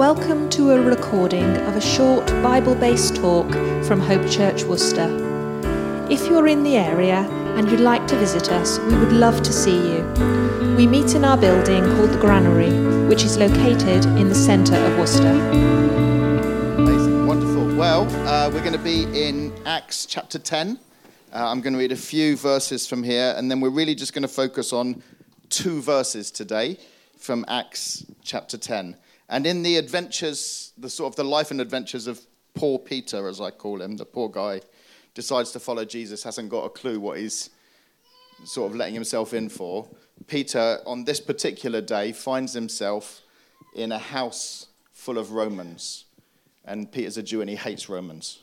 Welcome to a recording of a short Bible based talk from Hope Church Worcester. If you're in the area and you'd like to visit us, we would love to see you. We meet in our building called the Granary, which is located in the centre of Worcester. Amazing, wonderful. Well, uh, we're going to be in Acts chapter 10. Uh, I'm going to read a few verses from here, and then we're really just going to focus on two verses today from Acts chapter 10. And in the adventures, the sort of the life and adventures of poor Peter, as I call him, the poor guy, decides to follow Jesus, hasn't got a clue what he's sort of letting himself in for. Peter, on this particular day, finds himself in a house full of Romans. And Peter's a Jew and he hates Romans.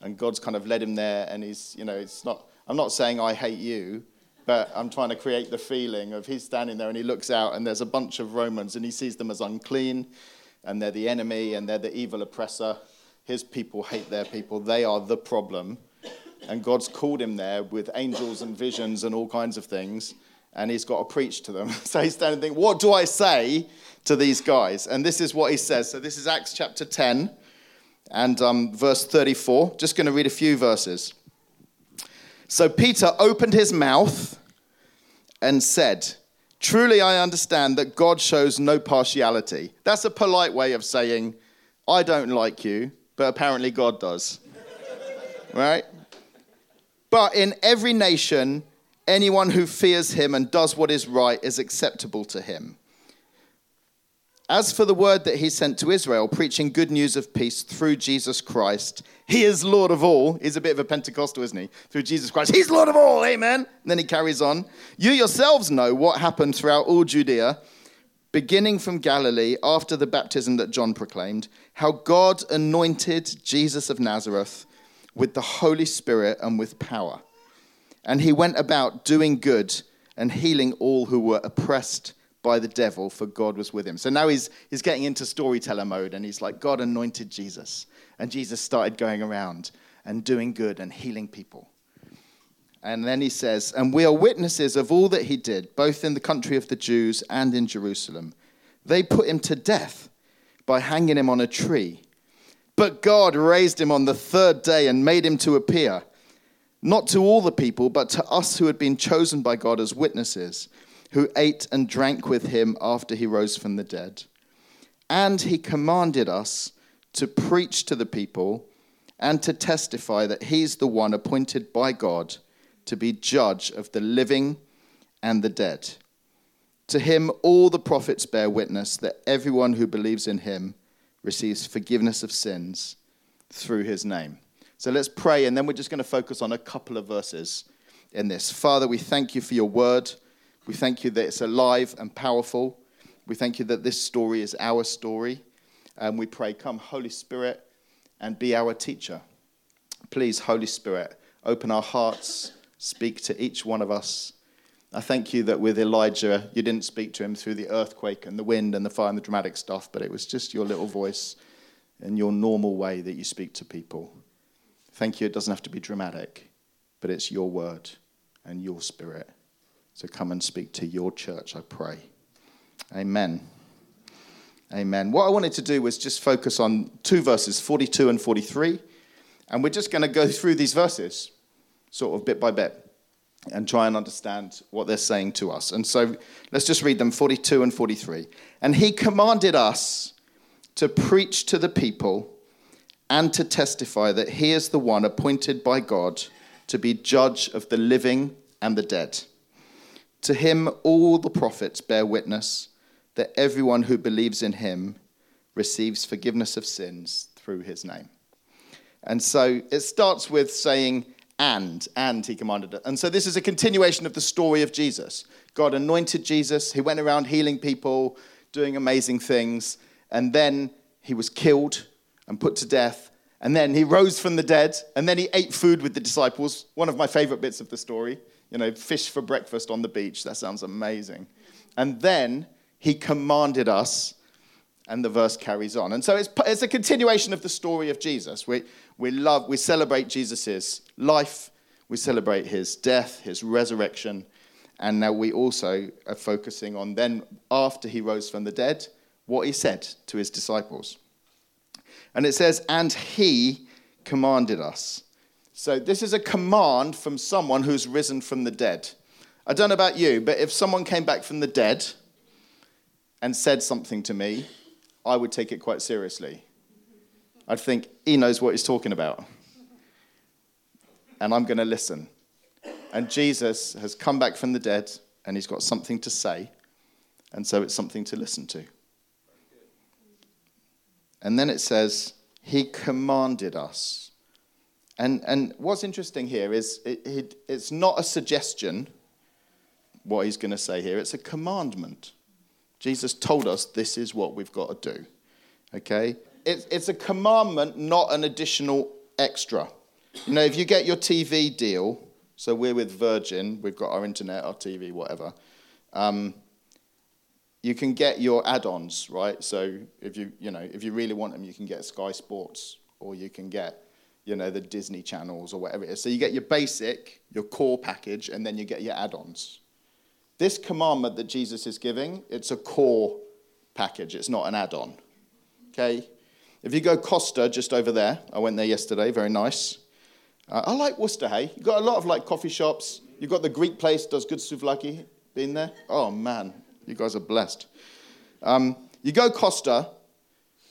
And God's kind of led him there, and he's, you know, it's not, I'm not saying I hate you, but I'm trying to create the feeling of he's standing there and he looks out and there's a bunch of Romans and he sees them as unclean and they're the enemy and they're the evil oppressor. His people hate their people, they are the problem. And God's called him there with angels and visions and all kinds of things, and he's got to preach to them. So he's standing thinking, What do I say to these guys? And this is what he says. So this is Acts chapter 10 and um, verse 34. Just going to read a few verses. So Peter opened his mouth and said, Truly I understand that God shows no partiality. That's a polite way of saying, I don't like you, but apparently God does. right? But in every nation, anyone who fears him and does what is right is acceptable to him. As for the word that he sent to Israel, preaching good news of peace through Jesus Christ, he is Lord of all. He's a bit of a Pentecostal, isn't he? Through Jesus Christ, he's Lord of all, amen. And then he carries on. You yourselves know what happened throughout all Judea, beginning from Galilee after the baptism that John proclaimed, how God anointed Jesus of Nazareth with the Holy Spirit and with power. And he went about doing good and healing all who were oppressed by the devil, for God was with him. So now he's, he's getting into storyteller mode, and he's like, God anointed Jesus. And Jesus started going around and doing good and healing people. And then he says, And we are witnesses of all that he did, both in the country of the Jews and in Jerusalem. They put him to death by hanging him on a tree. But God raised him on the third day and made him to appear, not to all the people, but to us who had been chosen by God as witnesses who ate and drank with him after he rose from the dead. And he commanded us to preach to the people and to testify that he's the one appointed by God to be judge of the living and the dead. To him, all the prophets bear witness that everyone who believes in him receives forgiveness of sins through his name. So let's pray, and then we're just going to focus on a couple of verses in this. Father, we thank you for your word. We thank you that it's alive and powerful. We thank you that this story is our story. And we pray, come, Holy Spirit, and be our teacher. Please, Holy Spirit, open our hearts, speak to each one of us. I thank you that with Elijah, you didn't speak to him through the earthquake and the wind and the fire and the dramatic stuff, but it was just your little voice and your normal way that you speak to people. Thank you. It doesn't have to be dramatic, but it's your word and your spirit. So come and speak to your church, I pray. Amen. Amen. What I wanted to do was just focus on two verses, 42 and 43. And we're just going to go through these verses, sort of bit by bit, and try and understand what they're saying to us. And so let's just read them 42 and 43. And he commanded us to preach to the people and to testify that he is the one appointed by God to be judge of the living and the dead. To him, all the prophets bear witness that everyone who believes in him receives forgiveness of sins through his name. And so it starts with saying, and, and he commanded it. And so this is a continuation of the story of Jesus. God anointed Jesus, he went around healing people, doing amazing things, and then he was killed and put to death. And then he rose from the dead, and then he ate food with the disciples. One of my favorite bits of the story you know, fish for breakfast on the beach. That sounds amazing. And then he commanded us, and the verse carries on. And so it's, it's a continuation of the story of Jesus. We, we love, we celebrate Jesus' life, we celebrate his death, his resurrection, and now we also are focusing on then, after he rose from the dead, what he said to his disciples. And it says, And he commanded us. So this is a command from someone who's risen from the dead. I don't know about you, but if someone came back from the dead and said something to me, I would take it quite seriously. I'd think, he knows what he's talking about. And I'm going to listen. And Jesus has come back from the dead and he's got something to say. And so it's something to listen to. And then it says, He commanded us. And, and what's interesting here is it, it, it's not a suggestion, what he's going to say here, it's a commandment. Jesus told us this is what we've got to do. Okay? It, it's a commandment, not an additional extra. You know, if you get your TV deal, so we're with Virgin, we've got our internet, our TV, whatever. Um, you can get your add-ons, right? So if you, you know, if you really want them, you can get Sky Sports, or you can get, you know, the Disney channels or whatever it is. So you get your basic, your core package, and then you get your add-ons. This commandment that Jesus is giving, it's a core package. It's not an add-on. Okay. If you go Costa, just over there, I went there yesterday. Very nice. Uh, I like Worcester, hey. You've got a lot of like coffee shops. You've got the Greek place, does good souvlaki. Been there? Oh, man. You guys are blessed. Um, you go Costa,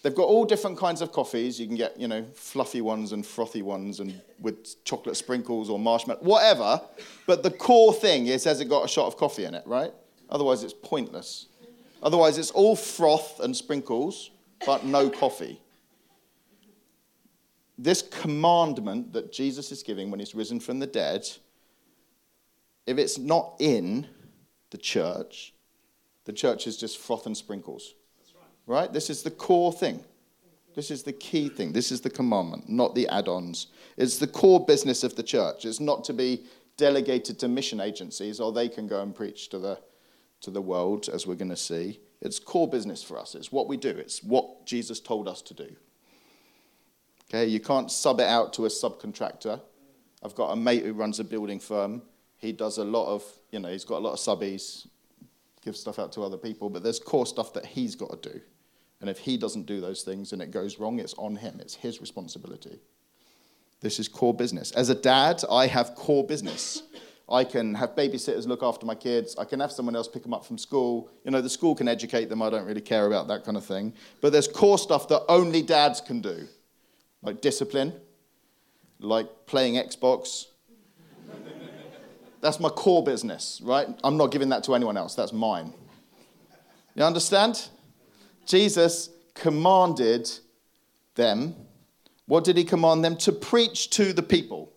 they've got all different kinds of coffees. You can get, you know, fluffy ones and frothy ones and with chocolate sprinkles or marshmallow, whatever. But the core thing is, has it got a shot of coffee in it, right? Otherwise, it's pointless. Otherwise, it's all froth and sprinkles, but no coffee this commandment that Jesus is giving when he's risen from the dead, if it's not in the church, the church is just froth and sprinkles. Right. This is the core thing. This is the key thing. This is the commandment, not the add ons. It's the core business of the church. It's not to be delegated to mission agencies or they can go and preach to the, to the world, as we're going to see. It's core business for us. It's what we do, it's what Jesus told us to do. Okay, you can't sub it out to a subcontractor. I've got a mate who runs a building firm. He does a lot of, you know, he's got a lot of subbies, gives stuff out to other people, but there's core stuff that he's got to do. And if he doesn't do those things and it goes wrong, it's on him. It's his responsibility. This is core business. As a dad, I have core business. I can have babysitters look after my kids. I can have someone else pick them up from school. You know, the school can educate them. I don't really care about that kind of thing. But there's core stuff that only dads can do like discipline, like playing Xbox. That's my core business, right? I'm not giving that to anyone else. That's mine. You understand? Jesus commanded them. What did he command them? To preach to the people.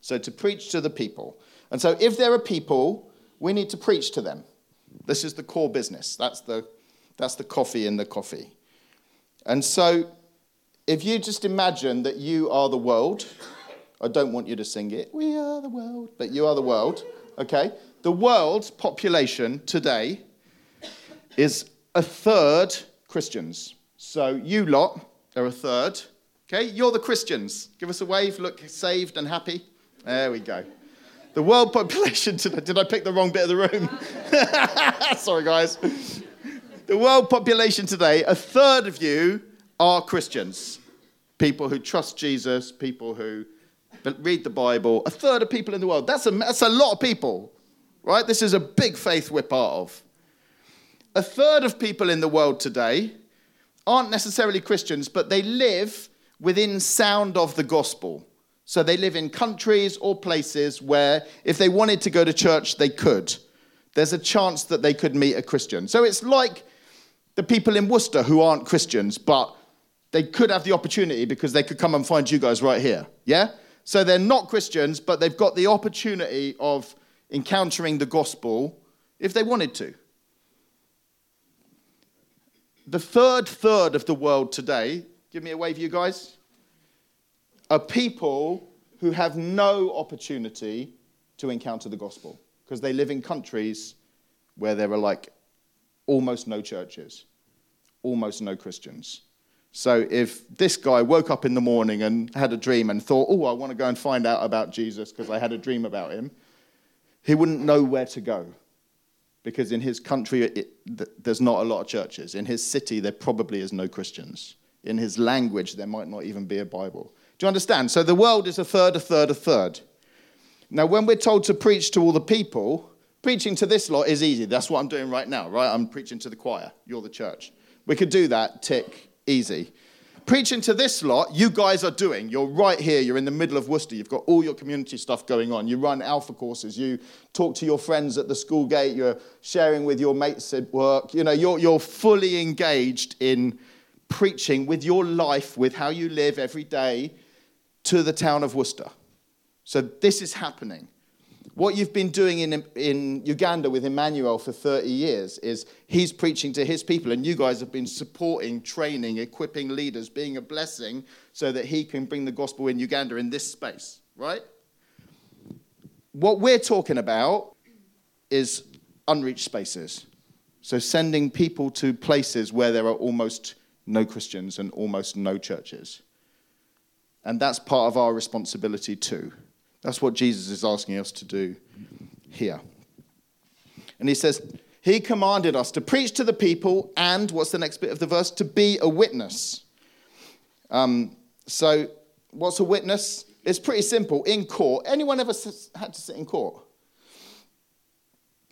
So, to preach to the people. And so, if there are people, we need to preach to them. This is the core business. That's the, that's the coffee in the coffee. And so, if you just imagine that you are the world, I don't want you to sing it, we are the world, but you are the world, okay? The world's population today is a third Christians. So you lot are a third, okay? You're the Christians. Give us a wave, look saved and happy. There we go. The world population today, did I pick the wrong bit of the room? Sorry, guys. The world population today, a third of you are Christians people who trust Jesus, people who read the Bible, a third of people in the world. That's a, that's a lot of people, right? This is a big faith we're part of. A third of people in the world today aren't necessarily Christians, but they live within sound of the gospel. So they live in countries or places where if they wanted to go to church, they could. There's a chance that they could meet a Christian. So it's like the people in Worcester who aren't Christians, but they could have the opportunity because they could come and find you guys right here. Yeah? So they're not Christians, but they've got the opportunity of encountering the gospel if they wanted to. The third third of the world today, give me a wave, you guys, are people who have no opportunity to encounter the gospel because they live in countries where there are like almost no churches, almost no Christians. So if this guy woke up in the morning and had a dream and thought, oh, I want to go and find out about Jesus because I had a dream about him, he wouldn't know where to go. Because in his country, it, th- there's not a lot of churches. In his city, there probably is no Christians. In his language, there might not even be a Bible. Do you understand? So the world is a third, a third, a third. Now, when we're told to preach to all the people, preaching to this lot is easy. That's what I'm doing right now, right? I'm preaching to the choir. You're the church. We could do that, tick, easy. Preaching to this lot, you guys are doing. You're right here. You're in the middle of Worcester. You've got all your community stuff going on. You run alpha courses. You talk to your friends at the school gate. You're sharing with your mates at work. You know, you're, you're fully engaged in preaching with your life, with how you live every day to the town of Worcester. So this is happening. What you've been doing in, in Uganda with Emmanuel for 30 years is he's preaching to his people, and you guys have been supporting, training, equipping leaders, being a blessing so that he can bring the gospel in Uganda in this space, right? What we're talking about is unreached spaces. So sending people to places where there are almost no Christians and almost no churches. And that's part of our responsibility too. That's what Jesus is asking us to do here. And he says, He commanded us to preach to the people and, what's the next bit of the verse? To be a witness. Um, so, what's a witness? It's pretty simple. In court, anyone ever had to sit in court?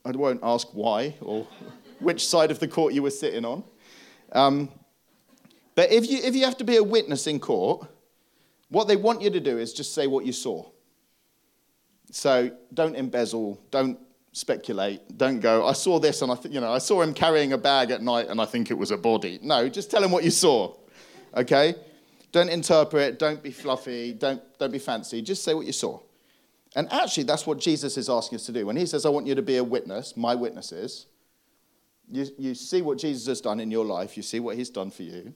I won't ask why or which side of the court you were sitting on. Um, but if you, if you have to be a witness in court, what they want you to do is just say what you saw. So don't embezzle, don't speculate, don't go, I saw this and I, th- you know, I saw him carrying a bag at night and I think it was a body. No, just tell him what you saw, okay? Don't interpret, don't be fluffy, don't, don't be fancy, just say what you saw. And actually, that's what Jesus is asking us to do. When he says, I want you to be a witness, my witnesses, you, you see what Jesus has done in your life, you see what he's done for you,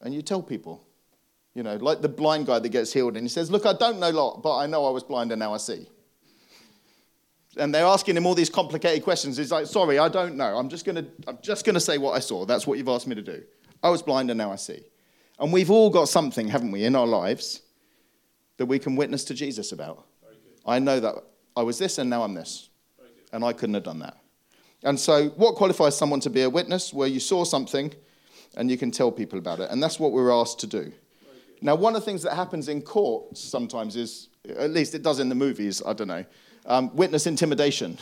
and you tell people. You know, like the blind guy that gets healed and he says, Look, I don't know a lot, but I know I was blind and now I see and they're asking him all these complicated questions. He's like, sorry, I don't know. I'm just gonna, I'm just gonna say what I saw. That's what you've asked me to do. I was blind and now I see. And we've all got something, haven't we, in our lives that we can witness to Jesus about. I know that I was this and now I'm this. And I couldn't have done that. And so, what qualifies someone to be a witness? Where you saw something and you can tell people about it. And that's what we're asked to do. Now, one of the things that happens in court sometimes is, at least it does in the movies, I don't know, um, witness intimidation,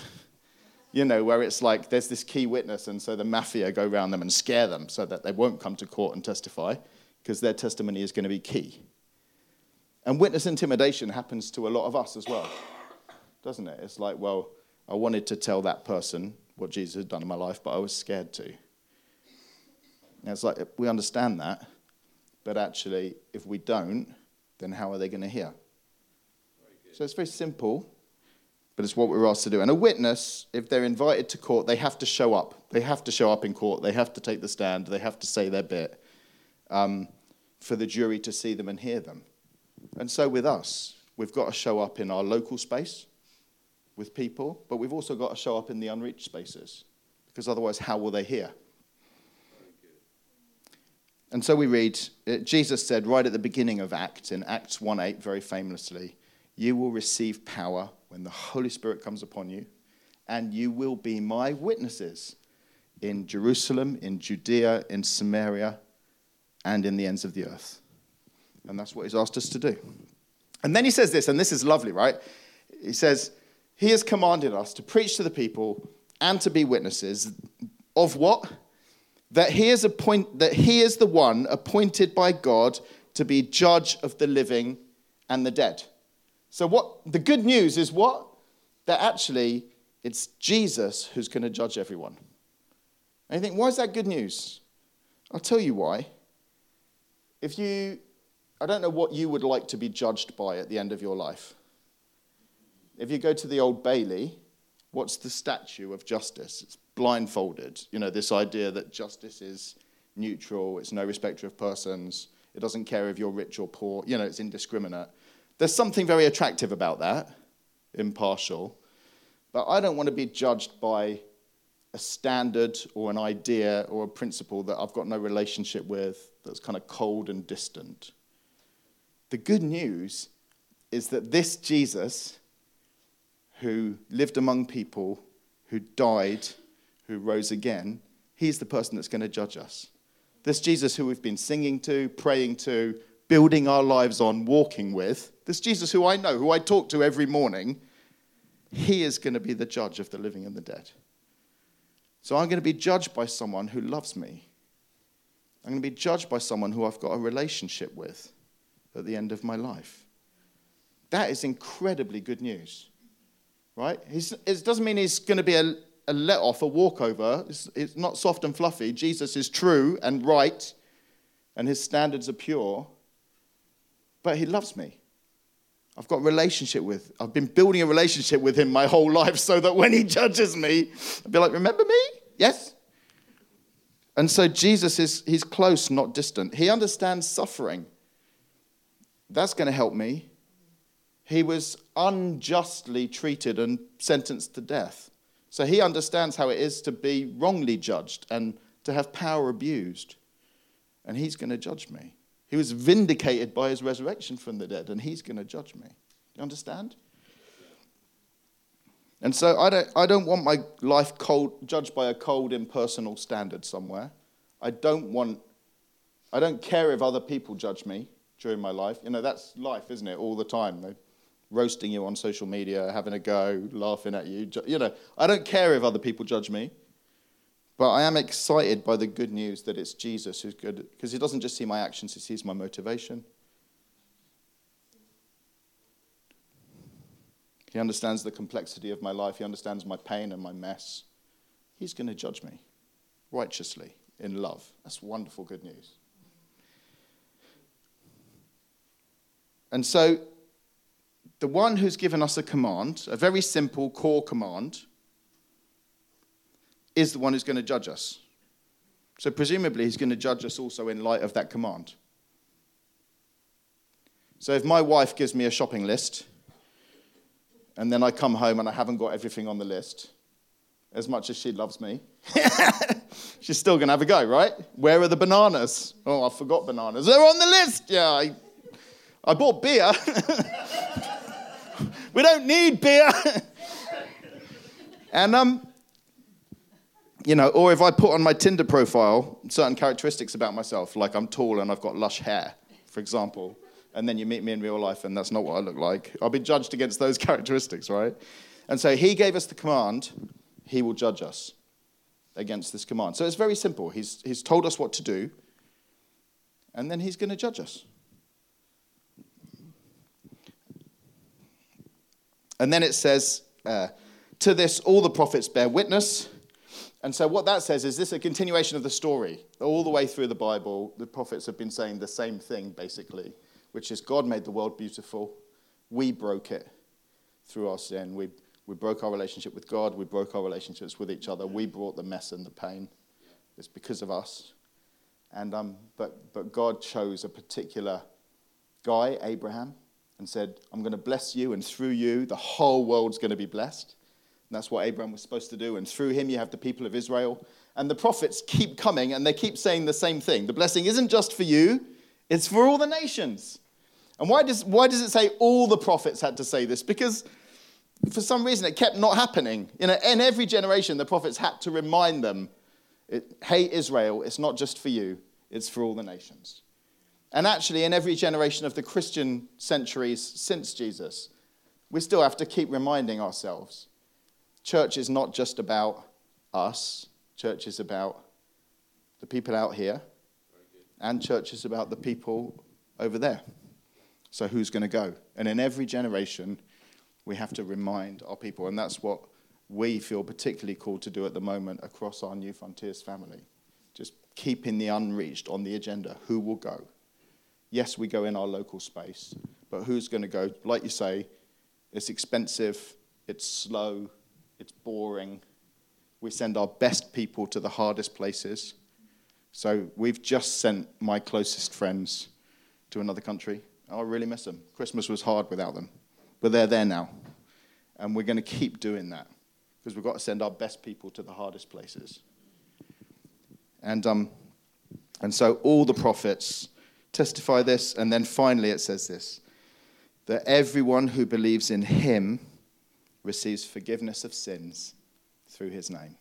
you know, where it's like there's this key witness, and so the mafia go around them and scare them so that they won't come to court and testify because their testimony is going to be key. And witness intimidation happens to a lot of us as well, doesn't it? It's like, well, I wanted to tell that person what Jesus had done in my life, but I was scared to. And it's like, we understand that, but actually, if we don't, then how are they going to hear? So it's very simple but it's what we're asked to do. And a witness, if they're invited to court, they have to show up. They have to show up in court. They have to take the stand. They have to say their bit um, for the jury to see them and hear them. And so with us, we've got to show up in our local space with people, but we've also got to show up in the unreached spaces because otherwise, how will they hear? And so we read, uh, Jesus said right at the beginning of Acts, in Acts 1 8, very famously, You will receive power when the Holy Spirit comes upon you, and you will be my witnesses in Jerusalem, in Judea, in Samaria, and in the ends of the earth. And that's what he's asked us to do. And then he says this, and this is lovely, right? He says, He has commanded us to preach to the people and to be witnesses of what? That he is, appoint- that he is the one appointed by God to be judge of the living and the dead. So, what the good news is what? That actually it's Jesus who's going to judge everyone. And you think, why is that good news? I'll tell you why. If you, I don't know what you would like to be judged by at the end of your life. If you go to the Old Bailey, what's the statue of justice? It's blindfolded. You know, this idea that justice is neutral, it's no respecter of persons, it doesn't care if you're rich or poor, you know, it's indiscriminate. There's something very attractive about that, impartial. But I don't want to be judged by a standard or an idea or a principle that I've got no relationship with, that's kind of cold and distant. The good news is that this Jesus, who lived among people, who died, who rose again, he's the person that's going to judge us. This Jesus who we've been singing to, praying to, building our lives on, walking with, this Jesus who I know, who I talk to every morning, he is going to be the judge of the living and the dead. So I'm going to be judged by someone who loves me. I'm going to be judged by someone who I've got a relationship with at the end of my life. That is incredibly good news, right? He's, it doesn't mean he's going to be a, a let off, a walkover. It's, it's not soft and fluffy. Jesus is true and right, and his standards are pure, but he loves me. I've got a relationship with. I've been building a relationship with him my whole life so that when he judges me, I'll be like, remember me? Yes? And so Jesus is he's close, not distant. He understands suffering. That's going to help me. He was unjustly treated and sentenced to death. So he understands how it is to be wrongly judged and to have power abused. And he's going to judge me. He was vindicated by his resurrection from the dead, and he's going to judge me. You understand? And so I don't, I don't want my life cold, judged by a cold, impersonal standard somewhere. I don't want, I don't care if other people judge me during my life. You know, that's life, isn't it? All the time. They're roasting you on social media, having a go, laughing at you. You know, I don't care if other people judge me. But I am excited by the good news that it's Jesus who's good, because he doesn't just see my actions, he sees my motivation. He understands the complexity of my life. He understands my pain and my mess. He's going to judge me righteously in love. That's wonderful good news. And so, the one who's given us a command, a very simple core command, is the one who's going to judge us. So, presumably, he's going to judge us also in light of that command. So, if my wife gives me a shopping list, and then I come home and I haven't got everything on the list, as much as she loves me, she's still going to have a go, right? Where are the bananas? Oh, I forgot bananas. They're on the list. Yeah, I, I bought beer. we don't need beer. and, um, you know, or if I put on my Tinder profile certain characteristics about myself, like I'm tall and I've got lush hair, for example, and then you meet me in real life and that's not what I look like. I'll be judged against those characteristics, right? And so he gave us the command, he will judge us against this command. So it's very simple. He's, he's told us what to do, and then he's going to judge us. And then it says, uh, To this all the prophets bear witness. And so, what that says is this a continuation of the story. All the way through the Bible, the prophets have been saying the same thing, basically which is God made the world beautiful. We broke it through our sin. We, we broke our relationship with God. We broke our relationships with each other. We brought the mess and the pain. It's because of us. And, um, but, but God chose a particular guy, Abraham, and said, I'm going to bless you, and through you, the whole world's going to be blessed. And that's what Abraham was supposed to do. And through him, you have the people of Israel. And the prophets keep coming, and they keep saying the same thing. The blessing isn't just for you, it's for all the nations. And why does, why does it say all the prophets had to say this? Because for some reason it kept not happening. You know, in every generation, the prophets had to remind them hey, Israel, it's not just for you, it's for all the nations. And actually, in every generation of the Christian centuries since Jesus, we still have to keep reminding ourselves church is not just about us, church is about the people out here and church is about the people over there. So who's going to go? And in every generation, we have to remind our people, and that's what we feel particularly called to do at the moment across our New Frontiers family. Just keeping the unreached on the agenda. Who will go? Yes, we go in our local space, but who's going to go? Like you say, it's expensive, it's slow, it's boring. We send our best people to the hardest places. So we've just sent my closest friends to another country. I really miss them. Christmas was hard without them, but they're there now. And we're going to keep doing that because we've got to send our best people to the hardest places. And, um, and so all the prophets testify this. And then finally it says this that everyone who believes in him receives forgiveness of sins through his name.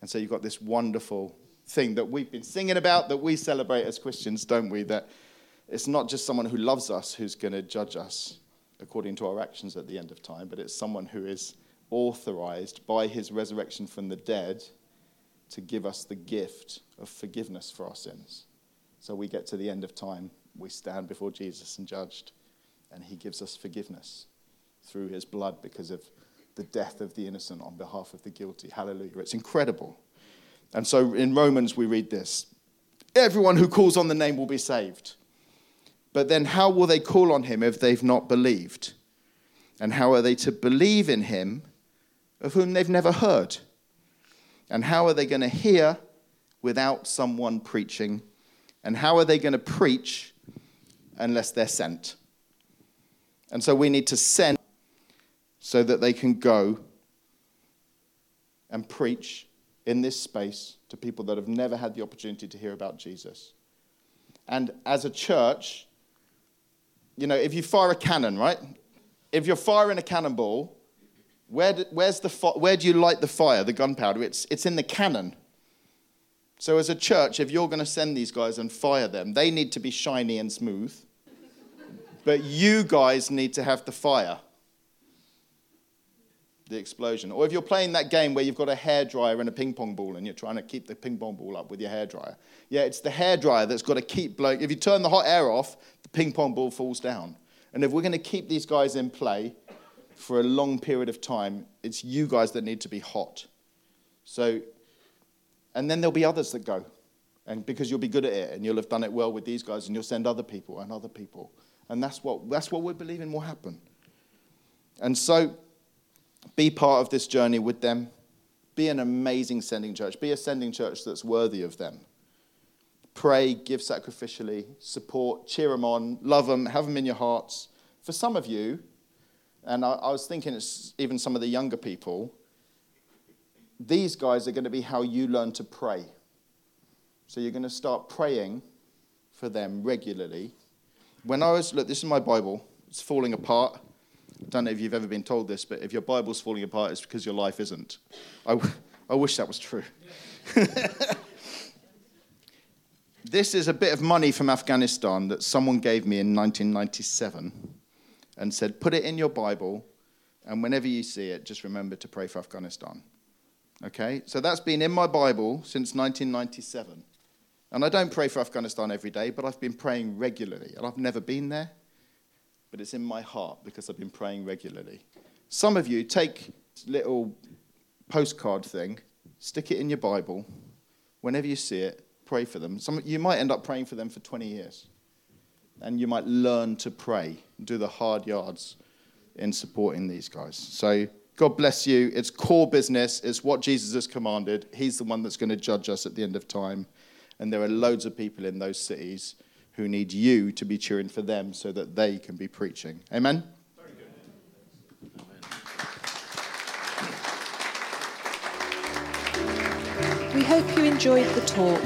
And so you've got this wonderful thing that we've been singing about, that we celebrate as Christians, don't we? That it's not just someone who loves us who's going to judge us according to our actions at the end of time, but it's someone who is authorized by his resurrection from the dead to give us the gift of forgiveness for our sins. So we get to the end of time, we stand before Jesus and judged, and he gives us forgiveness through his blood because of the death of the innocent on behalf of the guilty. Hallelujah. It's incredible. And so in Romans, we read this Everyone who calls on the name will be saved. But then, how will they call on him if they've not believed? And how are they to believe in him of whom they've never heard? And how are they going to hear without someone preaching? And how are they going to preach unless they're sent? And so we need to send so that they can go and preach in this space to people that have never had the opportunity to hear about Jesus. And as a church, you know, if you fire a cannon, right? If you're firing a cannonball, where do, where's the where do you light the fire, the gunpowder? It's, it's in the cannon. So, as a church, if you're going to send these guys and fire them, they need to be shiny and smooth. But you guys need to have the fire the explosion. Or if you're playing that game where you've got a hairdryer and a ping pong ball and you're trying to keep the ping pong ball up with your hairdryer. Yeah, it's the hairdryer that's got to keep blowing. If you turn the hot air off, the ping pong ball falls down. And if we're going to keep these guys in play for a long period of time, it's you guys that need to be hot. So, and then there'll be others that go. And because you'll be good at it and you'll have done it well with these guys and you'll send other people and other people. And that's what, that's what we're believing will happen. And so, be part of this journey with them. Be an amazing sending church. Be a sending church that's worthy of them. Pray, give sacrificially, support, cheer them on, love them, have them in your hearts. For some of you, and I, I was thinking it's even some of the younger people, these guys are going to be how you learn to pray. So you're going to start praying for them regularly. When I was, look, this is my Bible, it's falling apart. Don't know if you've ever been told this, but if your Bible's falling apart, it's because your life isn't. I, I wish that was true. this is a bit of money from Afghanistan that someone gave me in 1997 and said, put it in your Bible, and whenever you see it, just remember to pray for Afghanistan. Okay? So that's been in my Bible since 1997. And I don't pray for Afghanistan every day, but I've been praying regularly. And I've never been there but it's in my heart because I've been praying regularly. Some of you take little postcard thing, stick it in your Bible. Whenever you see it, pray for them. Some, you might end up praying for them for 20 years. And you might learn to pray, do the hard yards in supporting these guys. So God bless you. It's core business. It's what Jesus has commanded. He's the one that's going to judge us at the end of time. And there are loads of people in those cities who need you to be cheering for them so that they can be preaching. Amen? We hope you enjoyed the talk.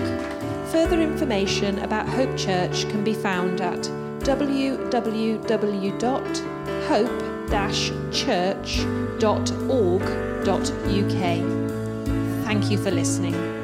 Further information about Hope Church can be found at www.hope-church.org.uk. Thank you for listening.